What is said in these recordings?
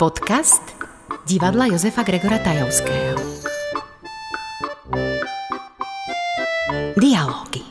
Podcast divadla Jozefa Gregora Tajovského. Dialógy.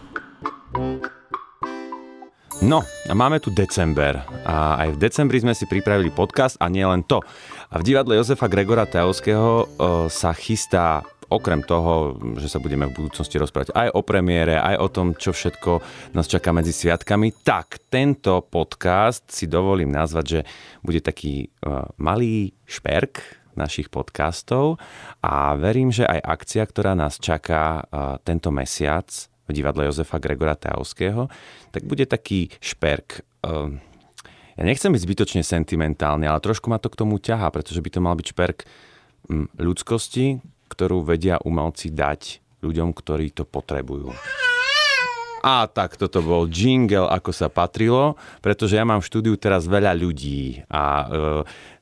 No, a máme tu december a aj v decembri sme si pripravili podcast a nie len to. A v divadle Jozefa Gregora Tajovského sa chystá okrem toho, že sa budeme v budúcnosti rozprávať aj o premiére, aj o tom, čo všetko nás čaká medzi sviatkami, tak tento podcast si dovolím nazvať, že bude taký uh, malý šperk našich podcastov a verím, že aj akcia, ktorá nás čaká uh, tento mesiac v divadle Jozefa Gregora Tajovského, tak bude taký šperk. Uh, ja nechcem byť zbytočne sentimentálny, ale trošku ma to k tomu ťahá, pretože by to mal byť šperk mm, ľudskosti, ktorú vedia umelci dať ľuďom, ktorí to potrebujú. A tak toto bol jingle, ako sa patrilo, pretože ja mám v štúdiu teraz veľa ľudí a e,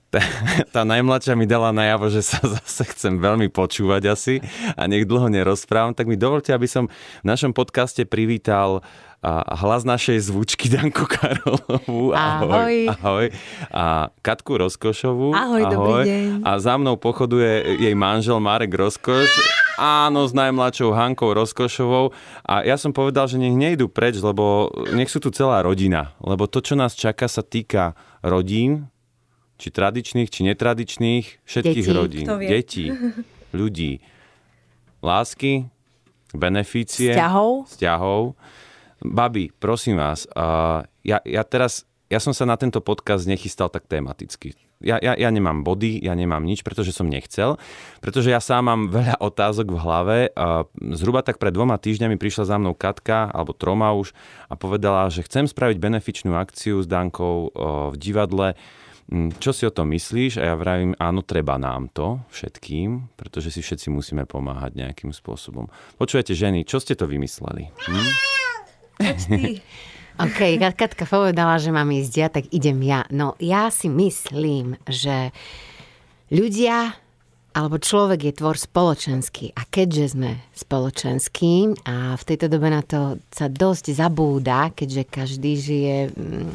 tá, tá najmladšia mi dala najavo, že sa zase chcem veľmi počúvať asi a nech dlho nerozprávam, tak mi dovolte, aby som v našom podcaste privítal a hlas našej zvučky Danku Karolovú. Ahoj. Ahoj. A Katku Rozkošovú. Ahoj, ahoj. dobrý deň. A za mnou pochoduje jej manžel Marek Rozkoš. Áno, s najmladšou Hankou Rozkošovou. A ja som povedal, že nech nejdu preč, lebo nech sú tu celá rodina. Lebo to, čo nás čaká, sa týka rodín, či tradičných, či netradičných, všetkých Deti. rodín. Detí, ľudí, lásky, beneficie, Vzťahov. vzťahov Babi, prosím vás, uh, ja, ja teraz, ja som sa na tento podcast nechystal tak tematicky. Ja, ja, ja nemám body, ja nemám nič, pretože som nechcel, pretože ja sám mám veľa otázok v hlave. Uh, zhruba tak pred dvoma týždňami prišla za mnou Katka, alebo Troma už, a povedala, že chcem spraviť benefičnú akciu s Dankou uh, v divadle. Čo si o tom myslíš? A ja vravím, áno, treba nám to všetkým, pretože si všetci musíme pomáhať nejakým spôsobom. Počujete, ženy, čo ste to vymysleli? Hm? OK, Katka povedala, že mám ísť ja, tak idem ja. No ja si myslím, že ľudia alebo človek je tvor spoločenský. A keďže sme spoločenský a v tejto dobe na to sa dosť zabúda, keďže každý žije mm,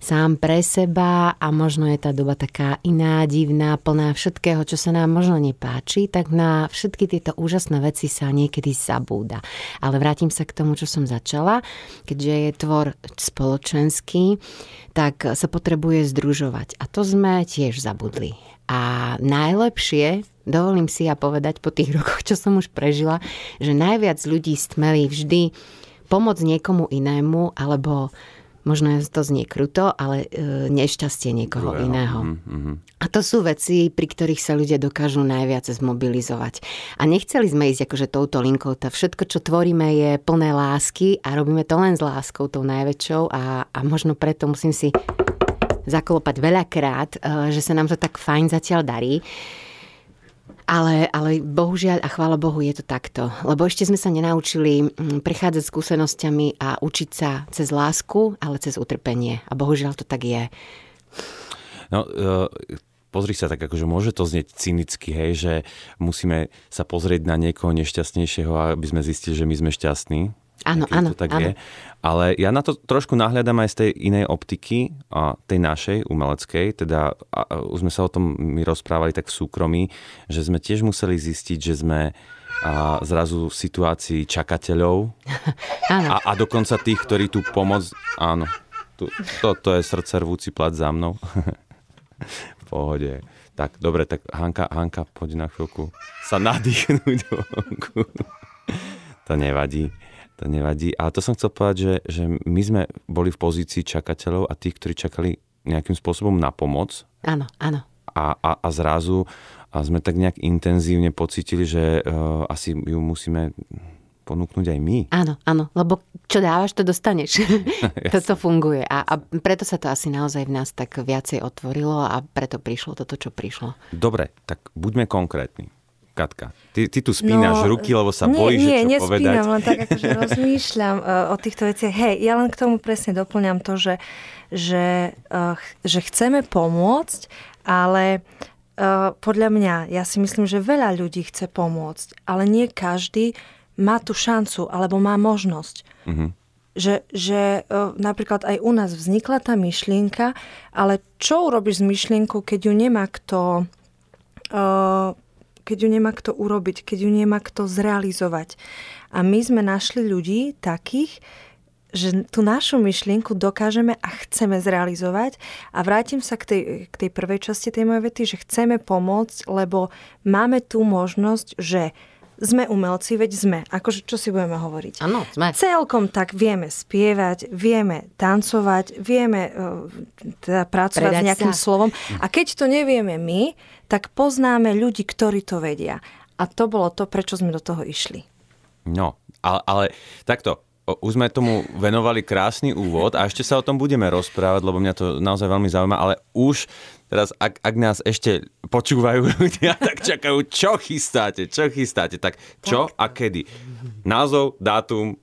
sám pre seba a možno je tá doba taká iná, divná, plná všetkého, čo sa nám možno nepáči, tak na všetky tieto úžasné veci sa niekedy zabúda. Ale vrátim sa k tomu, čo som začala. Keďže je tvor spoločenský, tak sa potrebuje združovať. A to sme tiež zabudli. A najlepšie, dovolím si ja povedať po tých rokoch, čo som už prežila, že najviac ľudí stmeli vždy pomôcť niekomu inému, alebo možno to znie kruto, ale e, nešťastie niekoho Druhého. iného. Mm-hmm. A to sú veci, pri ktorých sa ľudia dokážu najviac zmobilizovať. A nechceli sme ísť akože touto linkou. To všetko, čo tvoríme, je plné lásky a robíme to len s láskou, tou najväčšou a, a možno preto musím si zaklopať veľakrát, eh, že sa nám to tak fajn zatiaľ darí. Ale, ale bohužiaľ a chvála Bohu je to takto. Lebo ešte sme sa nenaučili mm, prechádzať skúsenosťami a učiť sa cez lásku, ale cez utrpenie. A bohužiaľ to tak je. No, uh, pozri sa tak, akože môže to znieť cynicky, hej, že musíme sa pozrieť na niekoho nešťastnejšieho, aby sme zistili, že my sme šťastní. Áno, áno, to tak áno. je. Ale ja na to trošku nahľadám aj z tej inej optiky, a tej našej, umeleckej, teda a, a už sme sa o tom my rozprávali tak v súkromí, že sme tiež museli zistiť, že sme a zrazu v situácii čakateľov áno. a, a dokonca tých, ktorí tú pomoc... Áno, tu, to, to je srdce rvúci plat za mnou. v pohode. Tak, dobre, tak Hanka, Hanka, poď na chvíľku sa nadýchnúť vonku. to nevadí. To nevadí. A to som chcel povedať, že, že my sme boli v pozícii čakateľov a tých, ktorí čakali nejakým spôsobom na pomoc. Áno, áno. A, a, a zrazu a sme tak nejak intenzívne pocítili, že uh, asi ju musíme ponúknuť aj my. Áno, áno, lebo čo dávaš, to dostaneš. toto funguje. A, a preto sa to asi naozaj v nás tak viacej otvorilo a preto prišlo toto, čo prišlo. Dobre, tak buďme konkrétni. Katka, ty, ty tu spínaš no, ruky, lebo sa nie, bojíš, nie, že čo povedať. Nie, len tak akože rozmýšľam uh, o týchto veciach. Hej, ja len k tomu presne doplňam to, že, že, uh, že chceme pomôcť, ale uh, podľa mňa, ja si myslím, že veľa ľudí chce pomôcť, ale nie každý má tú šancu alebo má možnosť. Uh-huh. že, že napríklad aj u nás vznikla tá myšlienka, ale čo urobíš s myšlienkou, keď ju nemá kto keď ju nemá kto urobiť, keď ju nemá kto zrealizovať. A my sme našli ľudí takých, že tú našu myšlienku dokážeme a chceme zrealizovať. A vrátim sa k tej, k tej prvej časti tej mojej vety, že chceme pomôcť, lebo máme tú možnosť, že sme umelci, veď sme. Akože, čo si budeme hovoriť? Áno, sme. Celkom tak vieme spievať, vieme tancovať, vieme uh, teda pracovať Predať s nejakým sa. slovom. A keď to nevieme my, tak poznáme ľudí, ktorí to vedia. A to bolo to, prečo sme do toho išli. No, ale, ale takto, už sme tomu venovali krásny úvod a ešte sa o tom budeme rozprávať, lebo mňa to naozaj veľmi zaujíma, ale už teraz, ak, ak nás ešte počúvajú ľudia, tak čakajú, čo chystáte, čo chystáte, tak čo a kedy. Názov, dátum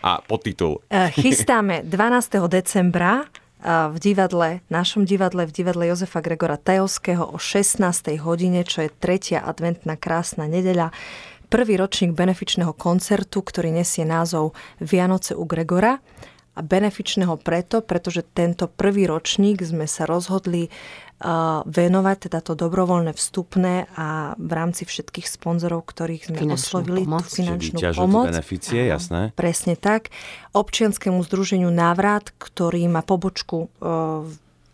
a podtitul. E, chystáme 12. decembra e, v divadle, našom divadle, v divadle Jozefa Gregora Tajovského o 16. hodine, čo je tretia adventná krásna nedeľa prvý ročník benefičného koncertu, ktorý nesie názov Vianoce u Gregora. A benefičného preto, pretože tento prvý ročník sme sa rozhodli uh, venovať teda to dobrovoľné vstupné a v rámci všetkých sponzorov, ktorých sme finančnú oslovili pomoc. tú finančnú pomoc. beneficie, jasné. Presne tak. Občianskému združeniu Návrat, ktorý má pobočku uh,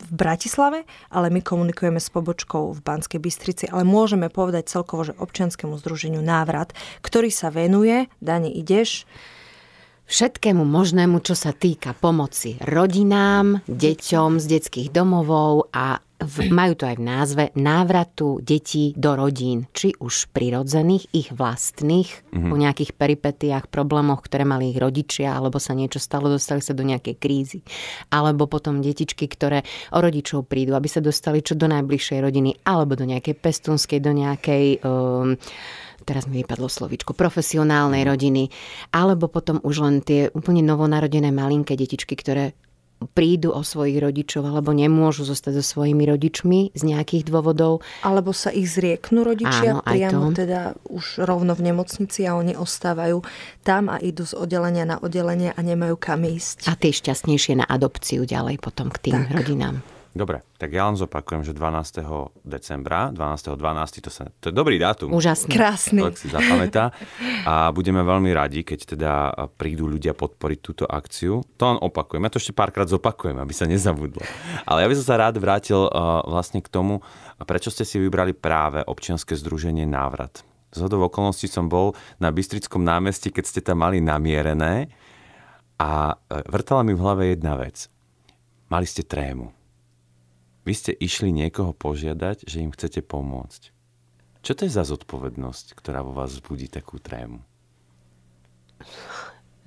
v Bratislave, ale my komunikujeme s pobočkou v Banskej Bystrici, ale môžeme povedať celkovo, že občianskému združeniu Návrat, ktorý sa venuje, Dani, ideš, všetkému možnému, čo sa týka pomoci rodinám, deťom z detských domovov a v, majú to aj v názve návratu detí do rodín, či už prirodzených, ich vlastných, mm-hmm. po nejakých peripetiách, problémoch, ktoré mali ich rodičia, alebo sa niečo stalo, dostali sa do nejakej krízy. Alebo potom detičky, ktoré o rodičov prídu, aby sa dostali čo do najbližšej rodiny, alebo do nejakej pestunskej, do nejakej... Um, teraz mi vypadlo slovičko, profesionálnej rodiny, alebo potom už len tie úplne novonarodené malinké detičky, ktoré prídu o svojich rodičov alebo nemôžu zostať so svojimi rodičmi z nejakých dôvodov. Alebo sa ich zrieknú rodičia Áno, priamo to. teda už rovno v nemocnici a oni ostávajú tam a idú z oddelenia na oddelenie a nemajú kam ísť. A tie šťastnejšie na adopciu ďalej potom k tým tak. rodinám. Dobre, tak ja len zopakujem, že 12. decembra, 12. 12. To, sa, to je dobrý dátum. Úžasný. Krásny. To si zapamätá. A budeme veľmi radi, keď teda prídu ľudia podporiť túto akciu. To len opakujem. Ja to ešte párkrát zopakujem, aby sa nezabudlo. Ale ja by som sa rád vrátil uh, vlastne k tomu, prečo ste si vybrali práve občianske združenie Návrat. Z hodov okolností som bol na Bystrickom námestí, keď ste tam mali namierené a e, vrtala mi v hlave jedna vec. Mali ste trému vy ste išli niekoho požiadať, že im chcete pomôcť. Čo to je za zodpovednosť, ktorá vo vás vzbudí takú trému?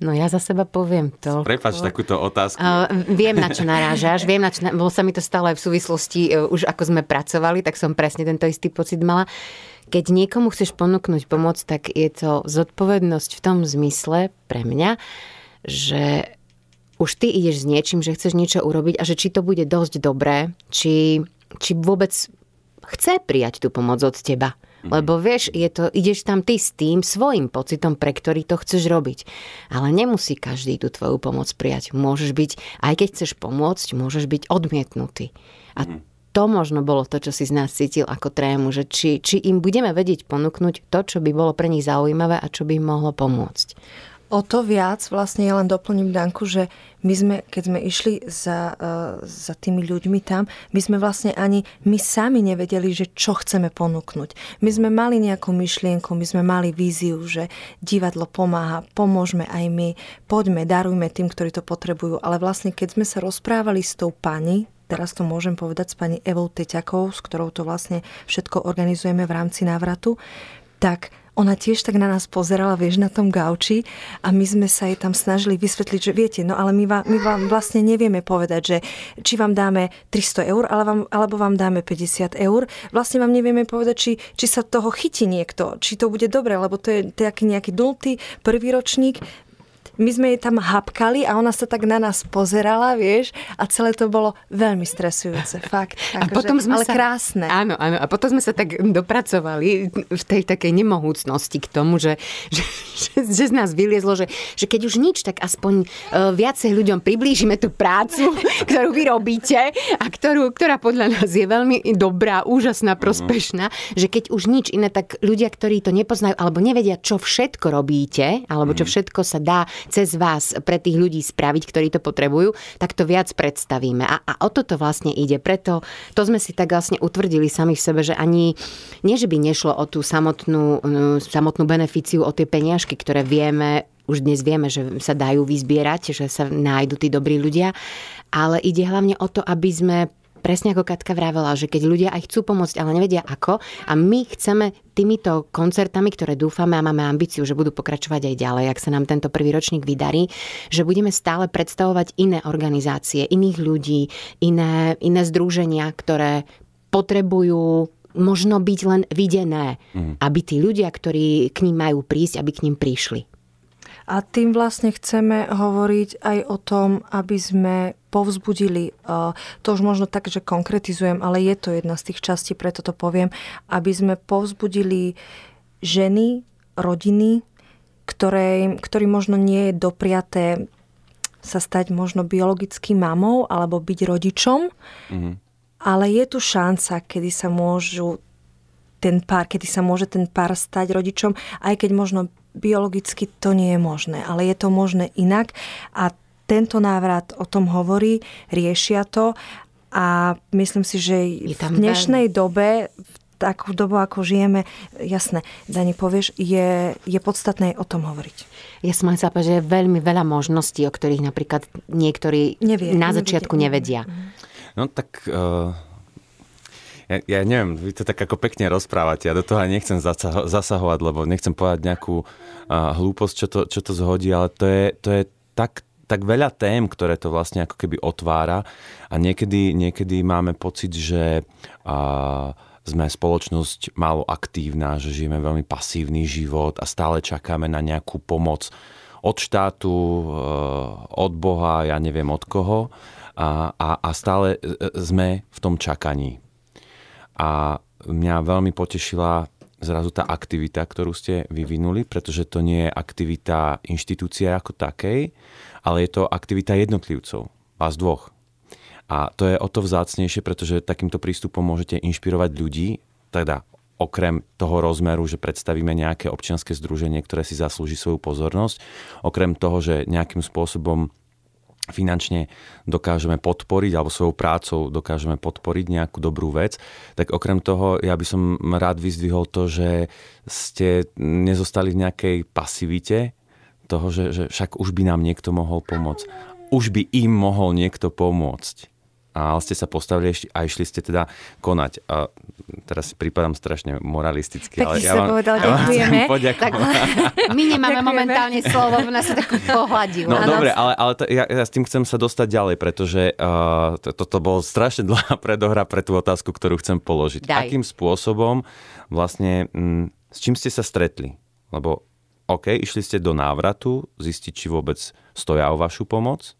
No ja za seba poviem to. Prepač takúto otázku. Uh, viem, na čo narážaš. Viem, na čo, bolo sa mi to stále aj v súvislosti, uh, už ako sme pracovali, tak som presne tento istý pocit mala. Keď niekomu chceš ponúknuť pomoc, tak je to zodpovednosť v tom zmysle pre mňa, že už ty ideš s niečím, že chceš niečo urobiť a že či to bude dosť dobré, či, či vôbec chce prijať tú pomoc od teba. Mm-hmm. Lebo vieš, je to, ideš tam ty s tým svojim pocitom, pre ktorý to chceš robiť. Ale nemusí každý tú tvoju pomoc prijať. Môžeš byť, aj keď chceš pomôcť, môžeš byť odmietnutý. A mm-hmm. to možno bolo to, čo si z nás cítil ako trému, že či, či im budeme vedieť ponúknuť to, čo by bolo pre nich zaujímavé a čo by im mohlo pomôcť. O to viac, vlastne ja len doplním Danku, že my sme, keď sme išli za, uh, za tými ľuďmi tam, my sme vlastne ani my sami nevedeli, že čo chceme ponúknuť. My sme mali nejakú myšlienku, my sme mali víziu, že divadlo pomáha, pomôžeme aj my, poďme, darujme tým, ktorí to potrebujú. Ale vlastne, keď sme sa rozprávali s tou pani, teraz to môžem povedať s pani Evou Teťakou, s ktorou to vlastne všetko organizujeme v rámci návratu, tak ona tiež tak na nás pozerala, vieš, na tom gauči a my sme sa jej tam snažili vysvetliť, že viete, no ale my vám, my vám vlastne nevieme povedať, že či vám dáme 300 eur, ale vám, alebo vám dáme 50 eur. Vlastne vám nevieme povedať, či, či sa toho chytí niekto, či to bude dobre, lebo to je taký nejaký dultý prvý ročník my sme jej tam hapkali a ona sa tak na nás pozerala, vieš, a celé to bolo veľmi stresujúce, fakt. A akože, potom sme ale sa, krásne. Áno, áno, a potom sme sa tak dopracovali v tej takej nemohúcnosti k tomu, že, že, že, že z nás vyliezlo, že, že keď už nič, tak aspoň uh, viacej ľuďom priblížime tú prácu, ktorú vy robíte a ktorú, ktorá podľa nás je veľmi dobrá, úžasná, prospešná, že keď už nič iné, tak ľudia, ktorí to nepoznajú alebo nevedia, čo všetko robíte, alebo čo všetko sa dá cez vás pre tých ľudí spraviť, ktorí to potrebujú, tak to viac predstavíme. A, a o toto vlastne ide. Preto to sme si tak vlastne utvrdili sami v sebe, že ani nie, že by nešlo o tú samotnú, mm, samotnú beneficiu, o tie peniažky, ktoré vieme už dnes vieme, že sa dajú vyzbierať, že sa nájdu tí dobrí ľudia, ale ide hlavne o to, aby sme presne ako Katka vravela, že keď ľudia aj chcú pomôcť, ale nevedia ako, a my chceme týmito koncertami, ktoré dúfame a máme ambíciu, že budú pokračovať aj ďalej, ak sa nám tento prvý ročník vydarí, že budeme stále predstavovať iné organizácie, iných ľudí, iné, iné združenia, ktoré potrebujú možno byť len videné, mm. aby tí ľudia, ktorí k ním majú prísť, aby k ním prišli. A tým vlastne chceme hovoriť aj o tom, aby sme povzbudili, to už možno tak, že konkretizujem, ale je to jedna z tých častí, preto to poviem, aby sme povzbudili ženy, rodiny, ktoré, ktorý možno nie je dopriaté sa stať možno biologickým mamou alebo byť rodičom, mm-hmm. ale je tu šanca, kedy sa môžu ten pár, kedy sa môže ten pár stať rodičom, aj keď možno biologicky to nie je možné, ale je to možné inak a tento návrat o tom hovorí, riešia to a myslím si, že v dnešnej veľmi... dobe, v takú dobu, ako žijeme, jasné, Dani, povieš, je, je podstatné o tom hovoriť. Ja som chcela povedať, že je veľmi veľa možností, o ktorých napríklad niektorí Nevie, na začiatku nevedia. nevedia. No tak uh, ja, ja neviem, vy to tak ako pekne rozprávate, ja do toho nechcem zasaho- zasahovať, lebo nechcem povedať nejakú uh, hlúposť, čo to, čo to zhodí, ale to je, to je tak, tak veľa tém, ktoré to vlastne ako keby otvára. A niekedy, niekedy máme pocit, že uh, sme spoločnosť málo aktívna, že žijeme veľmi pasívny život a stále čakáme na nejakú pomoc od štátu, od Boha, ja neviem od koho. A, a, a stále sme v tom čakaní. A mňa veľmi potešila zrazu tá aktivita, ktorú ste vyvinuli, pretože to nie je aktivita inštitúcie ako takej, ale je to aktivita jednotlivcov, vás dvoch. A to je o to vzácnejšie, pretože takýmto prístupom môžete inšpirovať ľudí, teda okrem toho rozmeru, že predstavíme nejaké občianske združenie, ktoré si zaslúži svoju pozornosť, okrem toho, že nejakým spôsobom finančne dokážeme podporiť alebo svojou prácou dokážeme podporiť nejakú dobrú vec, tak okrem toho ja by som rád vyzdvihol to, že ste nezostali v nejakej pasivite toho, že, že však už by nám niekto mohol pomôcť. Už by im mohol niekto pomôcť a ste sa postavili a išli ste teda konať. A teraz si prípadám strašne moralisticky, ale ja vám, povedal, ja vám chcem tak, My nemáme ďakujeme. momentálne slovo, nás sa tak pohľadilo. No dobre, ale, ale to, ja, ja s tým chcem sa dostať ďalej, pretože uh, toto to, to bolo strašne dlhá predohra pre tú otázku, ktorú chcem položiť. Daj. Akým spôsobom vlastne, m, s čím ste sa stretli? Lebo OK, išli ste do návratu, zistiť, či vôbec stoja o vašu pomoc,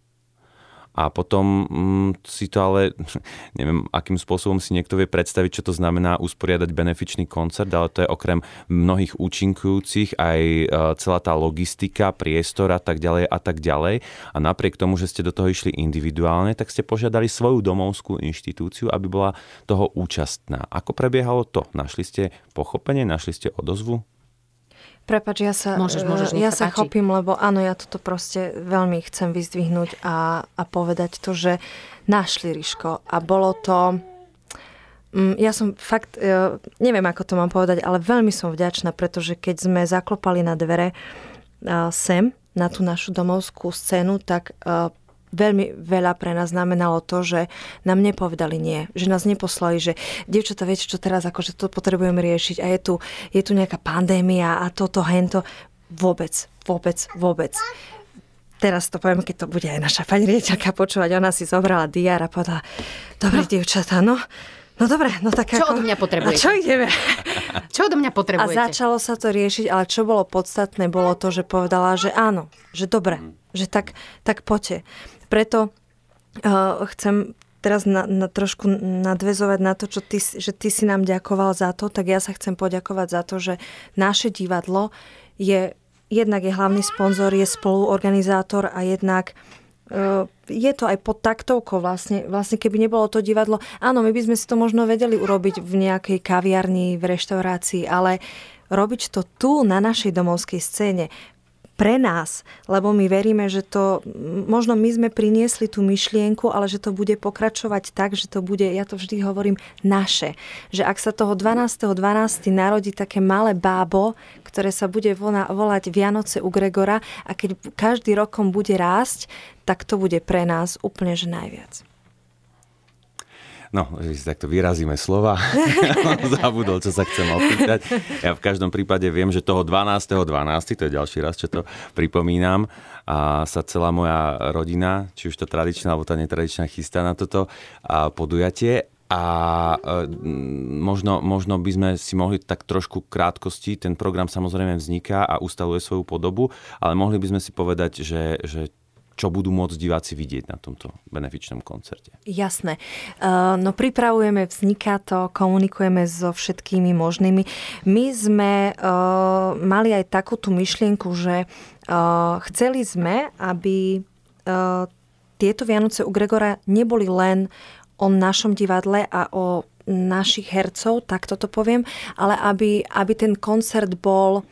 a potom mm, si to ale, neviem, akým spôsobom si niekto vie predstaviť, čo to znamená usporiadať benefičný koncert, ale to je okrem mnohých účinkujúcich aj e, celá tá logistika, priestor a tak ďalej a tak ďalej. A napriek tomu, že ste do toho išli individuálne, tak ste požiadali svoju domovskú inštitúciu, aby bola toho účastná. Ako prebiehalo to? Našli ste pochopenie, našli ste odozvu? Prepač, ja sa, môžeš, môžeš, ja sa, sa chopím, lebo áno, ja toto proste veľmi chcem vyzdvihnúť a, a povedať to, že našli Ríško a bolo to... Mm, ja som fakt, e, neviem ako to mám povedať, ale veľmi som vďačná, pretože keď sme zaklopali na dvere sem, na tú našu domovskú scénu, tak veľmi veľa pre nás znamenalo to, že nám nepovedali nie, že nás neposlali, že dievčatá, viete čo teraz, akože to potrebujeme riešiť a je tu, je tu nejaká pandémia a toto, hento. Vôbec, vôbec, vôbec. Teraz to poviem, keď to bude aj naša pani riaditeľka počúvať, ona si zobrala diár a povedala, dobre, dievčatá, no, No dobre, no tak Čo ako... odo mňa potrebujete? A čo ideme? Čo odo mňa A potrebujete? začalo sa to riešiť, ale čo bolo podstatné, bolo to, že povedala, že áno, že dobre, že tak, tak poďte. Preto uh, chcem teraz na, na trošku nadvezovať na to, čo ty, že ty si nám ďakoval za to, tak ja sa chcem poďakovať za to, že naše divadlo je, jednak je hlavný sponzor, je spoluorganizátor a jednak uh, je to aj pod taktovkou vlastne. Vlastne keby nebolo to divadlo, áno, my by sme si to možno vedeli urobiť v nejakej kaviarni, v reštaurácii, ale robiť to tu na našej domovskej scéne, pre nás, lebo my veríme, že to, možno my sme priniesli tú myšlienku, ale že to bude pokračovať tak, že to bude, ja to vždy hovorím, naše. Že ak sa toho 12.12. 12. narodí také malé bábo, ktoré sa bude volať Vianoce u Gregora a keď každý rokom bude rásť, tak to bude pre nás úplne že najviac. No, že takto vyrazíme slova. Zabudol, čo sa chcem opýtať. Ja v každom prípade viem, že toho 12.12., 12., to je ďalší raz, čo to pripomínam, a sa celá moja rodina, či už to tradičná alebo tá netradičná, chystá na toto podujatie. A e, možno, možno by sme si mohli tak trošku krátkosti, ten program samozrejme vzniká a ustavuje svoju podobu, ale mohli by sme si povedať, že, že čo budú môcť diváci vidieť na tomto benefičnom koncerte. Jasné. No pripravujeme, vzniká to, komunikujeme so všetkými možnými. My sme mali aj takú tú myšlienku, že chceli sme, aby tieto Vianoce u Gregora neboli len o našom divadle a o našich hercov, tak toto poviem, ale aby, aby ten koncert bol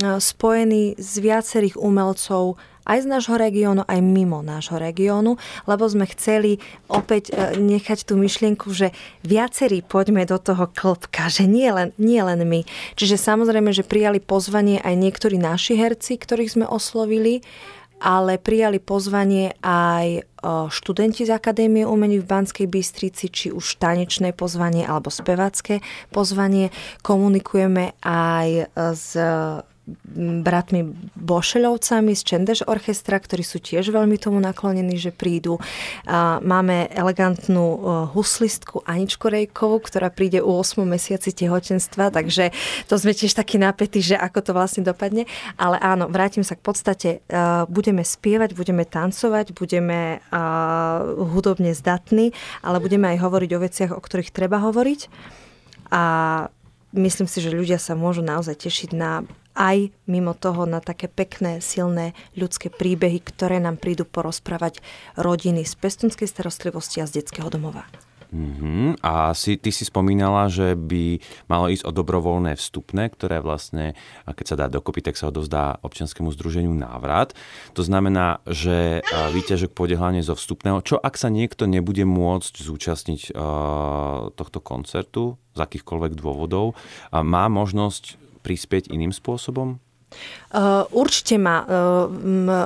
spojený z viacerých umelcov, aj z nášho regiónu, aj mimo nášho regiónu, lebo sme chceli opäť e, nechať tú myšlienku, že viacerí poďme do toho klopka, že nie len, nie len my. Čiže samozrejme, že prijali pozvanie aj niektorí naši herci, ktorých sme oslovili, ale prijali pozvanie aj e, študenti z Akadémie umení v Banskej Bystrici, či už tanečné pozvanie alebo spevacké pozvanie. Komunikujeme aj e, s bratmi Bošeľovcami z Čendeš orchestra, ktorí sú tiež veľmi tomu naklonení, že prídu. Máme elegantnú e, huslistku Aničku Rejkovú, ktorá príde u 8 mesiaci tehotenstva, takže to sme tiež takí napätí, že ako to vlastne dopadne. Ale áno, vrátim sa k podstate. E, budeme spievať, budeme tancovať, budeme e, hudobne zdatní, ale budeme aj hovoriť o veciach, o ktorých treba hovoriť. A myslím si, že ľudia sa môžu naozaj tešiť na aj mimo toho na také pekné, silné ľudské príbehy, ktoré nám prídu porozprávať rodiny z pestunskej starostlivosti a z detského domova. Uh-huh. A si, ty si spomínala, že by malo ísť o dobrovoľné vstupné, ktoré vlastne, keď sa dá dokopy, tak sa odovzdá občianskému združeniu návrat. To znamená, že výťažok pôjde hlavne zo vstupného. Čo ak sa niekto nebude môcť zúčastniť uh, tohto koncertu z akýchkoľvek dôvodov? Má možnosť prispieť iným spôsobom? Určite má.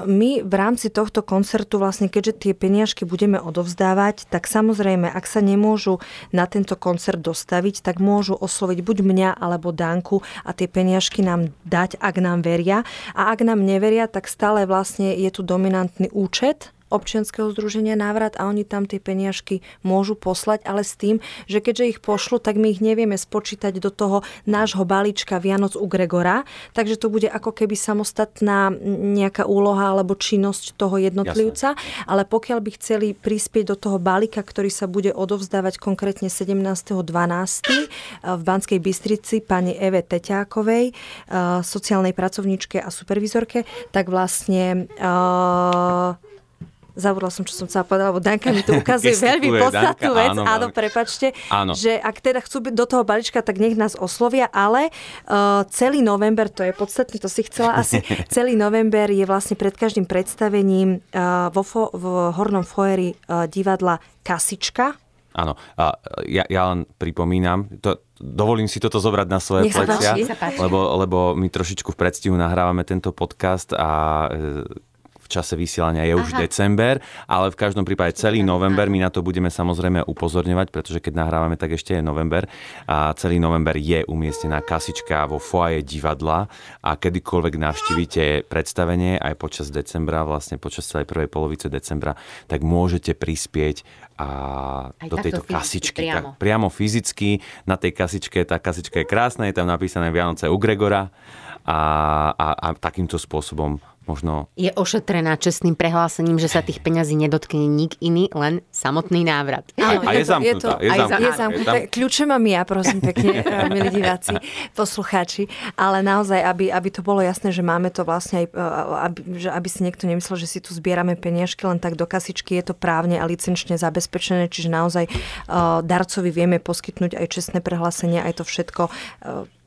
My v rámci tohto koncertu, vlastne keďže tie peniažky budeme odovzdávať, tak samozrejme, ak sa nemôžu na tento koncert dostaviť, tak môžu osloviť buď mňa alebo Danku a tie peniažky nám dať, ak nám veria. A ak nám neveria, tak stále vlastne je tu dominantný účet, občianského združenia návrat a oni tam tie peniažky môžu poslať, ale s tým, že keďže ich pošlu, tak my ich nevieme spočítať do toho nášho balíčka Vianoc u Gregora, takže to bude ako keby samostatná nejaká úloha alebo činnosť toho jednotlivca, Jasne. ale pokiaľ by chceli prispieť do toho balíka, ktorý sa bude odovzdávať konkrétne 17.12. Eh, v Banskej Bystrici pani Eve Teťákovej, eh, sociálnej pracovníčke a supervizorke, tak vlastne zabudla som, čo som chcela povedať, lebo Danka mi tu ukazuje veľmi podstatnú vec. Áno, áno prepačte. Áno. Že ak teda chcú byť do toho balíčka, tak nech nás oslovia, ale uh, celý november, to je podstatné, to si chcela asi, celý november je vlastne pred každým predstavením uh, vo fo, v Hornom foeri uh, divadla Kasička, Áno, a ja, ja len pripomínam, to, dovolím si toto zobrať na svoje plecia, lebo, lebo my trošičku v predstihu nahrávame tento podcast a čase vysielania je už Aha. december, ale v každom prípade celý november, my na to budeme samozrejme upozorňovať, pretože keď nahrávame, tak ešte je november a celý november je umiestnená kasička vo foaje divadla a kedykoľvek navštívite predstavenie aj počas decembra, vlastne počas celej prvej polovice decembra, tak môžete prispieť a Aj do tejto kasičky. priamo. Tak, priamo fyzicky na tej kasičke, tá kasička je krásna, je tam napísané Vianoce u Gregora a, a, a takýmto spôsobom možno Je ošetrená čestným prehlásením, že sa tých peňazí nedotkne nik iný, len samotný návrat. A je zamknutá, je aj zamknutá. Je zamknuté. Kľúče mám ja, prosím pekne, milí diváci, poslucháči. Ale naozaj, aby, aby to bolo jasné, že máme to vlastne aj, eh, aby, že aby si niekto nemyslel, že si tu zbierame peniažky len tak do kasičky, je to právne a licenčne zabezpečené, čiže naozaj eh, darcovi vieme poskytnúť aj čestné prehlásenia, aj to všetko eh,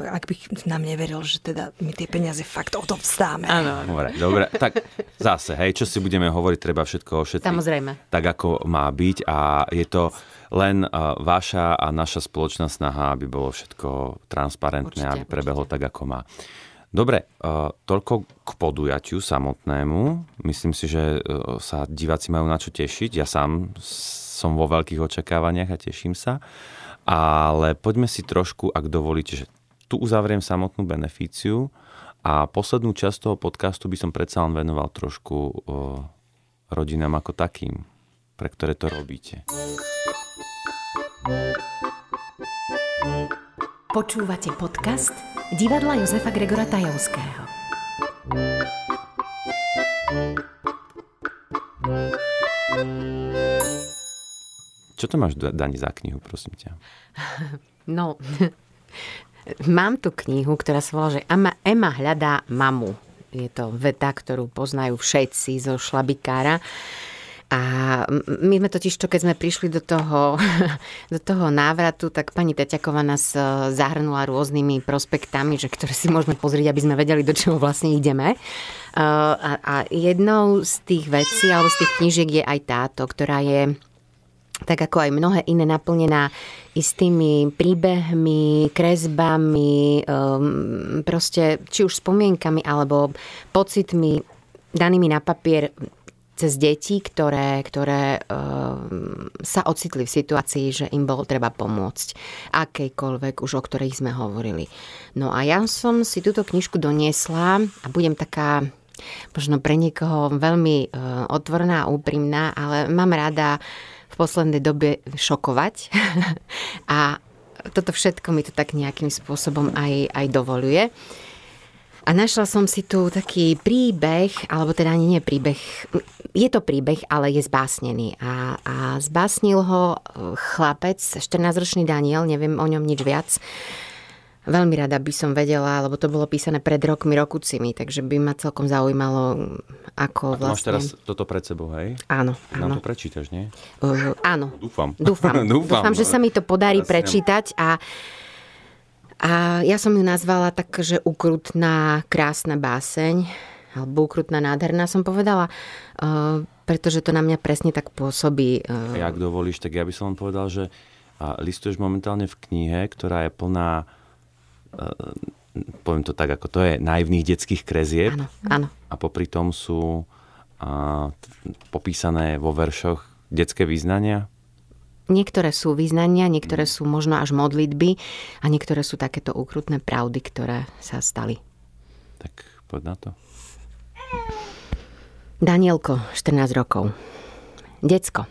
ak bych nám neveril, že teda my tie peniaze fakt odovzdáme. Áno. Dobre, dobre, tak zase, hej, čo si budeme hovoriť, treba všetko ošetriť. Samozrejme. Tak, ako má byť a je to len uh, vaša a naša spoločná snaha, aby bolo všetko transparentné, Určite, aby prebehlo tak, ako má. Dobre, uh, toľko k podujatiu samotnému. Myslím si, že uh, sa diváci majú na čo tešiť. Ja sám som vo veľkých očakávaniach a teším sa. Ale poďme si trošku, ak dovolíte, že tu uzavriem samotnú beneficiu a poslednú časť toho podcastu by som predsa len venoval trošku o, rodinám ako takým, pre ktoré to robíte. Počúvate podcast divadla Jozefa Gregora Tajovského. Čo to máš, Dani, za knihu, prosím ťa? No, mám tu knihu, ktorá sa volá, že Emma, hľadá mamu. Je to veta, ktorú poznajú všetci zo šlabikára. A my sme totiž to, keď sme prišli do toho, do toho návratu, tak pani Teťaková nás e, zahrnula rôznymi prospektami, že, ktoré si môžeme pozrieť, aby sme vedeli, do čoho vlastne ideme. E, A, a jednou z tých vecí, alebo z tých knížiek je aj táto, ktorá je tak ako aj mnohé iné naplnená istými príbehmi, kresbami, um, proste či už spomienkami alebo pocitmi danými na papier cez deti, ktoré, ktoré um, sa ocitli v situácii, že im bolo treba pomôcť. Akejkoľvek, už o ktorých sme hovorili. No a ja som si túto knižku doniesla a budem taká možno pre niekoho veľmi uh, otvorná a úprimná, ale mám rada v poslednej dobe šokovať. a toto všetko mi to tak nejakým spôsobom aj, aj dovoluje. A našla som si tu taký príbeh, alebo teda ani nie príbeh, je to príbeh, ale je zbásnený. A, a zbásnil ho chlapec, 14-ročný Daniel, neviem o ňom nič viac. Veľmi rada by som vedela, lebo to bolo písané pred rokmi, rokucimi, takže by ma celkom zaujímalo, ako vlastne... Máš teraz toto pred sebou, hej? Áno, Nám áno. to prečítaš, nie? Uh, áno. Dúfam. Dúfam, Dúfam, dúfam, že no. sa mi to podarí Presne. prečítať a a ja som ju nazvala tak, že ukrutná, krásna báseň, alebo ukrutná, nádherná som povedala, uh, pretože to na mňa presne tak pôsobí. Uh, Ja, ak dovolíš, tak ja by som len povedal, že a listuješ momentálne v knihe, ktorá je plná, poviem to tak, ako to je, naivných detských krezieb. áno, áno. A popri tom sú a, popísané vo veršoch detské význania. Niektoré sú význania, niektoré sú možno až modlitby a niektoré sú takéto ukrutné pravdy, ktoré sa stali. Tak poď na to. Danielko, 14 rokov. Decko.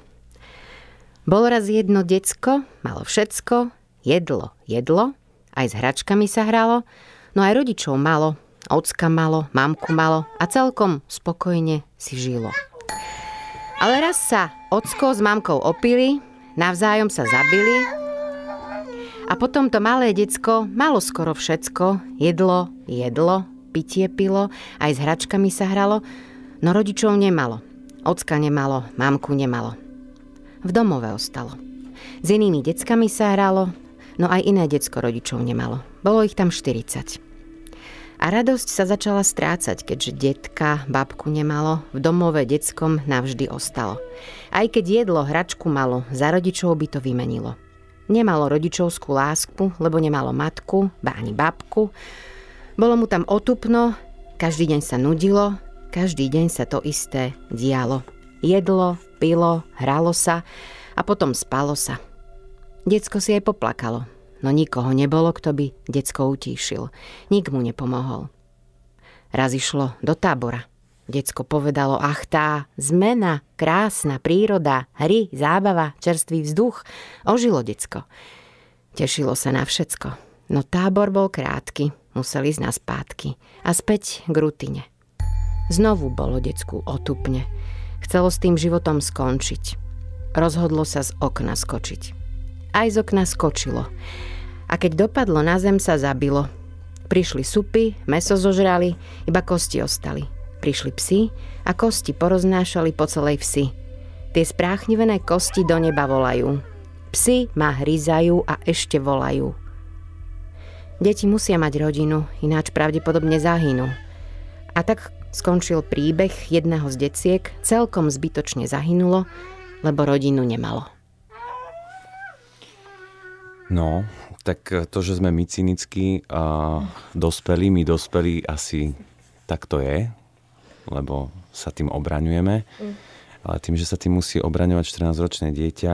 Bolo raz jedno decko, malo všetko, jedlo, jedlo, aj s hračkami sa hralo, no aj rodičov malo, ocka malo, mamku malo a celkom spokojne si žilo. Ale raz sa ocko s mamkou opili, navzájom sa zabili a potom to malé decko malo skoro všetko, jedlo, jedlo, pitie pilo, aj s hračkami sa hralo, no rodičov nemalo. Ocka nemalo, mamku nemalo. V domove ostalo. S inými deckami sa hralo, no aj iné decko rodičov nemalo. Bolo ich tam 40. A radosť sa začala strácať, keďže detka, babku nemalo, v domove deckom navždy ostalo. Aj keď jedlo hračku malo, za rodičov by to vymenilo. Nemalo rodičovskú lásku, lebo nemalo matku, ba ani babku. Bolo mu tam otupno, každý deň sa nudilo, každý deň sa to isté dialo. Jedlo, pilo, hralo sa a potom spalo sa. Decko si aj poplakalo, no nikoho nebolo, kto by decko utíšil. Nik mu nepomohol. Raz išlo do tábora. Decko povedalo, ach tá, zmena, krásna príroda, hry, zábava, čerstvý vzduch. Ožilo decko. Tešilo sa na všetko. No tábor bol krátky, museli ísť na spátky. A späť k rutine. Znovu bolo decku otupne. Chcelo s tým životom skončiť. Rozhodlo sa z okna skočiť. Aj z okna skočilo. A keď dopadlo na zem, sa zabilo. Prišli supy, meso zožrali, iba kosti ostali. Prišli psi a kosti poroznášali po celej vsi. Tie spráchnivené kosti do neba volajú. Psi ma hryzajú a ešte volajú. Deti musia mať rodinu, ináč pravdepodobne zahynú. A tak Skončil príbeh jedného z deciek, celkom zbytočne zahynulo, lebo rodinu nemalo. No, tak to, že sme my cynickí a dospelí, my dospelí asi tak to je, lebo sa tým obraňujeme. Mm. Ale tým, že sa tým musí obraňovať 14-ročné dieťa,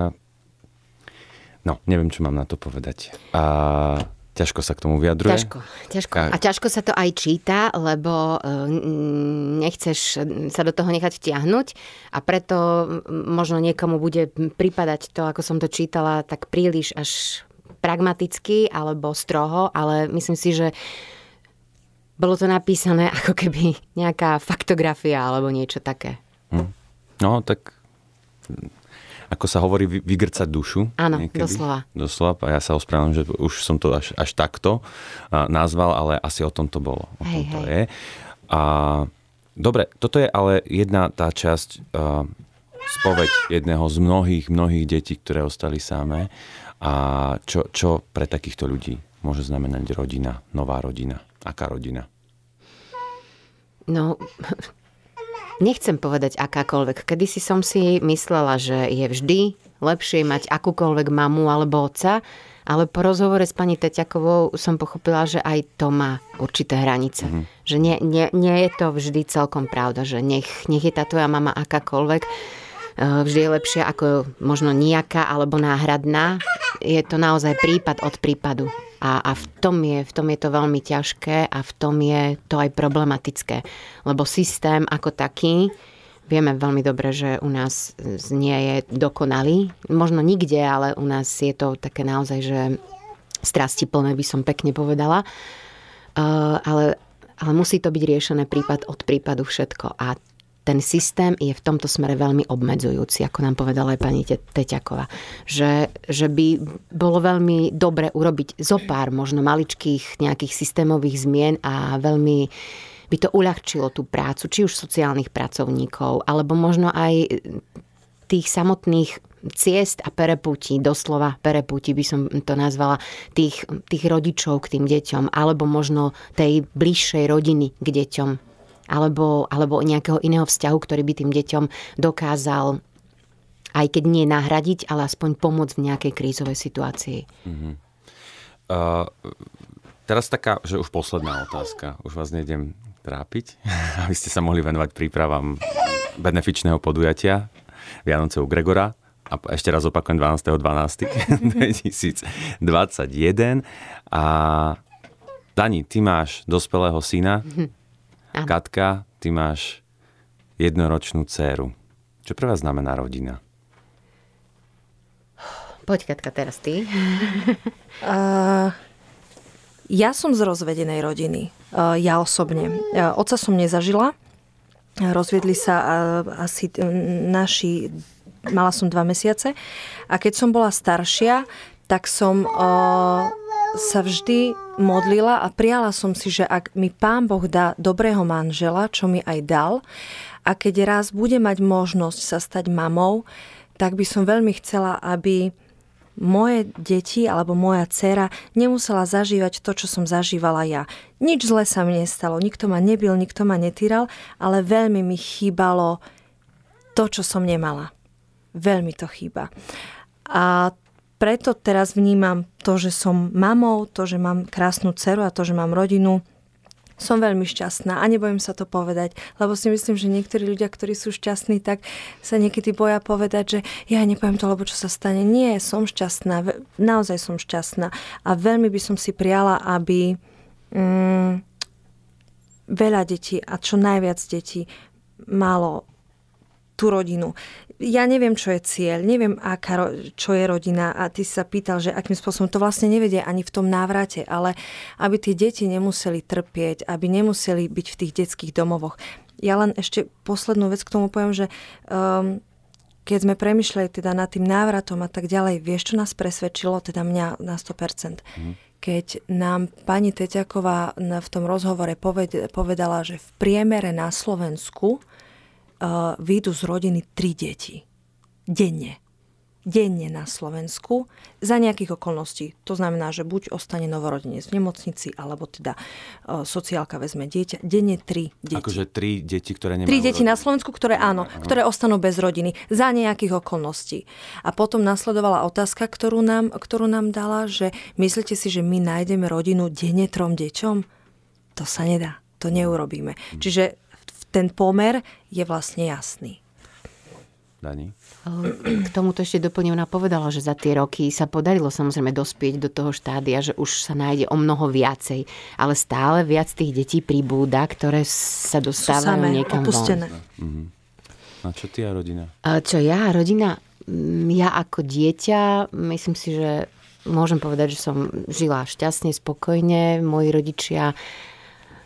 no, neviem, čo mám na to povedať. A Ťažko sa k tomu vyjadruje? Ťažko, ťažko. A ťažko sa to aj číta, lebo e, nechceš sa do toho nechať vtiahnuť a preto možno niekomu bude pripadať to, ako som to čítala, tak príliš až pragmaticky alebo stroho, ale myslím si, že bolo to napísané ako keby nejaká faktografia alebo niečo také. Hm. No, tak ako sa hovorí, vygrcať dušu. Áno, niekedy. doslova. Doslova. A ja sa ospravedlňujem, že už som to až, až takto nazval, ale asi o tom to bolo. O hej, tom to hej. je. A, dobre, toto je ale jedna tá časť, uh, spoveď jedného z mnohých, mnohých detí, ktoré ostali samé. A čo, čo pre takýchto ľudí môže znamenať rodina, nová rodina? Aká rodina? No, Nechcem povedať akákoľvek. Kedy si som si myslela, že je vždy lepšie mať akúkoľvek mamu alebo otca, ale po rozhovore s pani Teťakovou som pochopila, že aj to má určité hranice. Mm-hmm. Že nie, nie, nie je to vždy celkom pravda, že nech, nech je tá tvoja mama akákoľvek, vždy je lepšia ako možno nejaká alebo náhradná. Je to naozaj prípad od prípadu. A, a v, tom je, v tom je to veľmi ťažké a v tom je to aj problematické. Lebo systém ako taký, vieme veľmi dobre, že u nás nie je dokonalý. Možno nikde, ale u nás je to také naozaj, že strasti plné by som pekne povedala. Uh, ale, ale musí to byť riešené prípad od prípadu všetko. A ten systém je v tomto smere veľmi obmedzujúci, ako nám povedala aj pani Teťaková. Že, že by bolo veľmi dobre urobiť zo pár možno maličkých nejakých systémových zmien a veľmi by to uľahčilo tú prácu, či už sociálnych pracovníkov, alebo možno aj tých samotných ciest a perepúti, doslova perepúti by som to nazvala, tých, tých rodičov k tým deťom, alebo možno tej bližšej rodiny k deťom alebo, alebo nejakého iného vzťahu, ktorý by tým deťom dokázal aj keď nie nahradiť, ale aspoň pomôcť v nejakej krízovej situácii. Uh-huh. Uh, teraz taká, že už posledná otázka. Už vás nejdem trápiť, aby ste sa mohli venovať prípravám benefičného podujatia Vianoce u Gregora. A ešte raz opakujem 12.12.2021. A Dani, ty máš dospelého syna. Katka, ty máš jednoročnú dceru. Čo pre vás znamená rodina? Poď, Katka, teraz ty. uh, ja som z rozvedenej rodiny. Uh, ja osobne. Uh, oca som nezažila. Rozviedli sa uh, asi naši... Mala som dva mesiace. A keď som bola staršia, tak som uh, sa vždy modlila a prijala som si, že ak mi pán Boh dá dobrého manžela, čo mi aj dal, a keď raz bude mať možnosť sa stať mamou, tak by som veľmi chcela, aby moje deti alebo moja dcera nemusela zažívať to, čo som zažívala ja. Nič zle sa mi nestalo, nikto ma nebil, nikto ma netýral, ale veľmi mi chýbalo to, čo som nemala. Veľmi to chýba. A preto teraz vnímam to, že som mamou, to, že mám krásnu dceru a to, že mám rodinu som veľmi šťastná a nebojím sa to povedať, lebo si myslím, že niektorí ľudia, ktorí sú šťastní, tak sa niekedy boja povedať, že ja nepoviem to, lebo čo sa stane. Nie, som šťastná, naozaj som šťastná a veľmi by som si priala, aby mm, veľa detí a čo najviac detí malo tú rodinu ja neviem, čo je cieľ, neviem, aká, čo je rodina a ty sa pýtal, že akým spôsobom to vlastne nevedia ani v tom návrate, ale aby tie deti nemuseli trpieť, aby nemuseli byť v tých detských domovoch. Ja len ešte poslednú vec k tomu poviem, že um, keď sme premyšľali teda nad tým návratom a tak ďalej, vieš, čo nás presvedčilo, teda mňa na 100%. Mm. Keď nám pani Teťaková v tom rozhovore povedala, že v priemere na Slovensku výjdu z rodiny tri deti. Denne. Denne na Slovensku za nejakých okolností. To znamená, že buď ostane novorodenec v nemocnici, alebo teda uh, sociálka vezme dieťa. Denne tri deti. Akože tri deti, ktoré nemajú Tri deti rodiny. na Slovensku, ktoré áno, Aha. ktoré ostanú bez rodiny za nejakých okolností. A potom nasledovala otázka, ktorú nám, ktorú nám dala, že myslíte si, že my nájdeme rodinu denne trom deťom? To sa nedá. To neurobíme. Hm. Čiže ten pomer je vlastne jasný. Dani? K tomuto ešte doplním, ona povedala, že za tie roky sa podarilo samozrejme dospieť do toho štádia, že už sa nájde o mnoho viacej, ale stále viac tých detí pribúda, ktoré sa dostávajú samé, niekam opustené. von. Mhm. A čo ty a rodina? A čo ja a rodina? Mm, ja ako dieťa, myslím si, že môžem povedať, že som žila šťastne, spokojne. Moji rodičia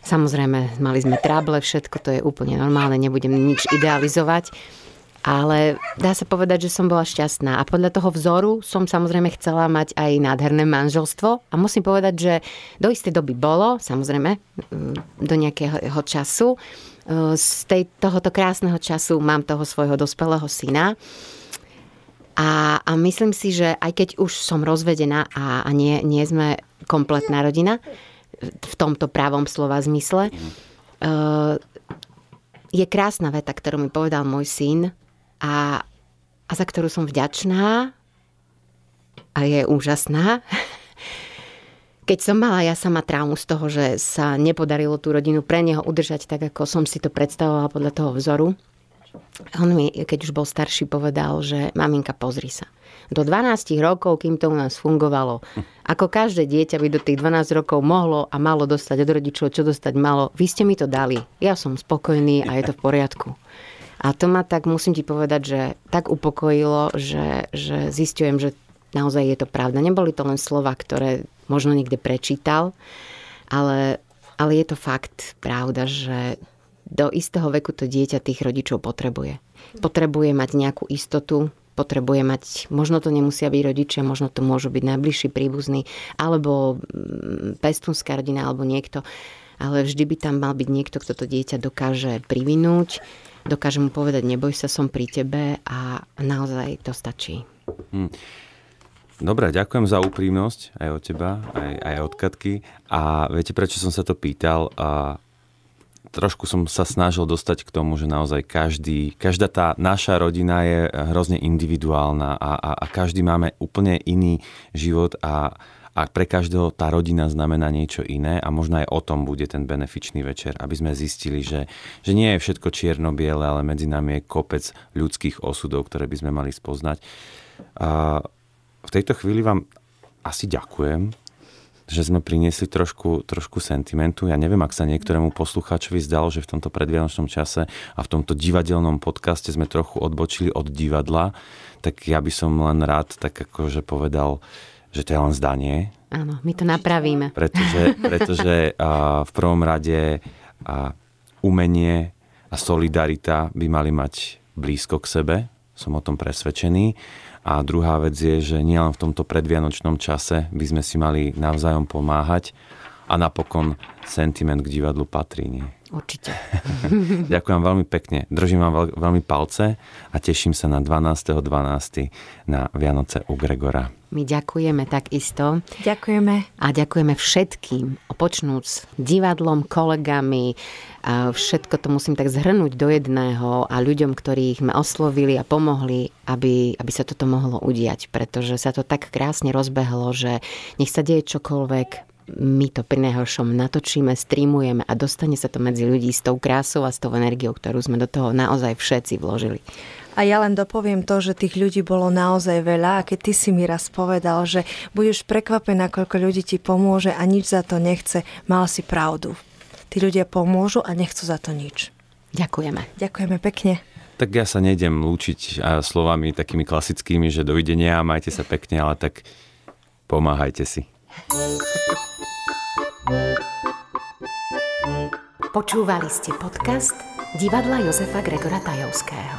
Samozrejme, mali sme trable, všetko to je úplne normálne, nebudem nič idealizovať. Ale dá sa povedať, že som bola šťastná. A podľa toho vzoru som samozrejme chcela mať aj nádherné manželstvo. A musím povedať, že do istej doby bolo, samozrejme, mm, do nejakého času. Z tej, tohoto krásneho času mám toho svojho dospelého syna. A, a myslím si, že aj keď už som rozvedená a, a nie, nie sme kompletná rodina, v tomto právom slova zmysle. Uh, je krásna veta, ktorú mi povedal môj syn a, a za ktorú som vďačná a je úžasná. Keď som mala ja sama traumu z toho, že sa nepodarilo tú rodinu pre neho udržať tak, ako som si to predstavovala podľa toho vzoru, on mi, keď už bol starší, povedal, že maminka, pozri sa do 12 rokov, kým to u nás fungovalo. Ako každé dieťa by do tých 12 rokov mohlo a malo dostať od rodičov, čo dostať malo. Vy ste mi to dali. Ja som spokojný a je to v poriadku. A to ma tak, musím ti povedať, že tak upokojilo, že, že zistujem, že naozaj je to pravda. Neboli to len slova, ktoré možno niekde prečítal, ale, ale je to fakt pravda, že do istého veku to dieťa tých rodičov potrebuje. Potrebuje mať nejakú istotu, potrebuje mať, možno to nemusia byť rodičia, možno to môžu byť najbližší príbuzní, alebo mm, pestunská rodina, alebo niekto. Ale vždy by tam mal byť niekto, kto to dieťa dokáže privinúť, dokáže mu povedať, neboj sa, som pri tebe a naozaj to stačí. Hmm. Dobre, ďakujem za úprimnosť aj od teba, aj, aj od Katky. A viete, prečo som sa to pýtal? A trošku som sa snažil dostať k tomu, že naozaj každý, každá tá naša rodina je hrozne individuálna a, a, a každý máme úplne iný život a, a pre každého tá rodina znamená niečo iné a možno aj o tom bude ten benefičný večer, aby sme zistili, že, že nie je všetko čierno-biele, ale medzi nami je kopec ľudských osudov, ktoré by sme mali spoznať. A v tejto chvíli vám asi ďakujem že sme priniesli trošku, trošku sentimentu. Ja neviem, ak sa niektorému poslucháčovi zdalo, že v tomto predvianočnom čase a v tomto divadelnom podcaste sme trochu odbočili od divadla, tak ja by som len rád tak akože povedal, že to je len zdanie. Áno, my to napravíme. Pretože, pretože a, v prvom rade a, umenie a solidarita by mali mať blízko k sebe. Som o tom presvedčený. A druhá vec je, že nielen v tomto predvianočnom čase by sme si mali navzájom pomáhať a napokon sentiment k divadlu patrí. Nie? Určite. Ďakujem veľmi pekne. Držím vám veľ, veľmi palce a teším sa na 12.12. 12. na Vianoce u Gregora. My ďakujeme takisto. Ďakujeme. A ďakujeme všetkým, počnúc divadlom, kolegami, a všetko to musím tak zhrnúť do jedného a ľuďom, ktorých sme oslovili a pomohli, aby, aby sa toto mohlo udiať, pretože sa to tak krásne rozbehlo, že nech sa deje čokoľvek, my to pri najhoršom natočíme, streamujeme a dostane sa to medzi ľudí s tou krásou a s tou energiou, ktorú sme do toho naozaj všetci vložili. A ja len dopoviem to, že tých ľudí bolo naozaj veľa a keď ty si mi raz povedal, že budeš prekvapená, koľko ľudí ti pomôže a nič za to nechce, mal si pravdu. Tí ľudia pomôžu a nechcú za to nič. Ďakujeme. Ďakujeme pekne. Tak ja sa nejdem lúčiť slovami takými klasickými, že dovidenia, majte sa pekne, ale tak pomáhajte si. Počúvali ste podcast divadla Jozefa Gregora Tajovského.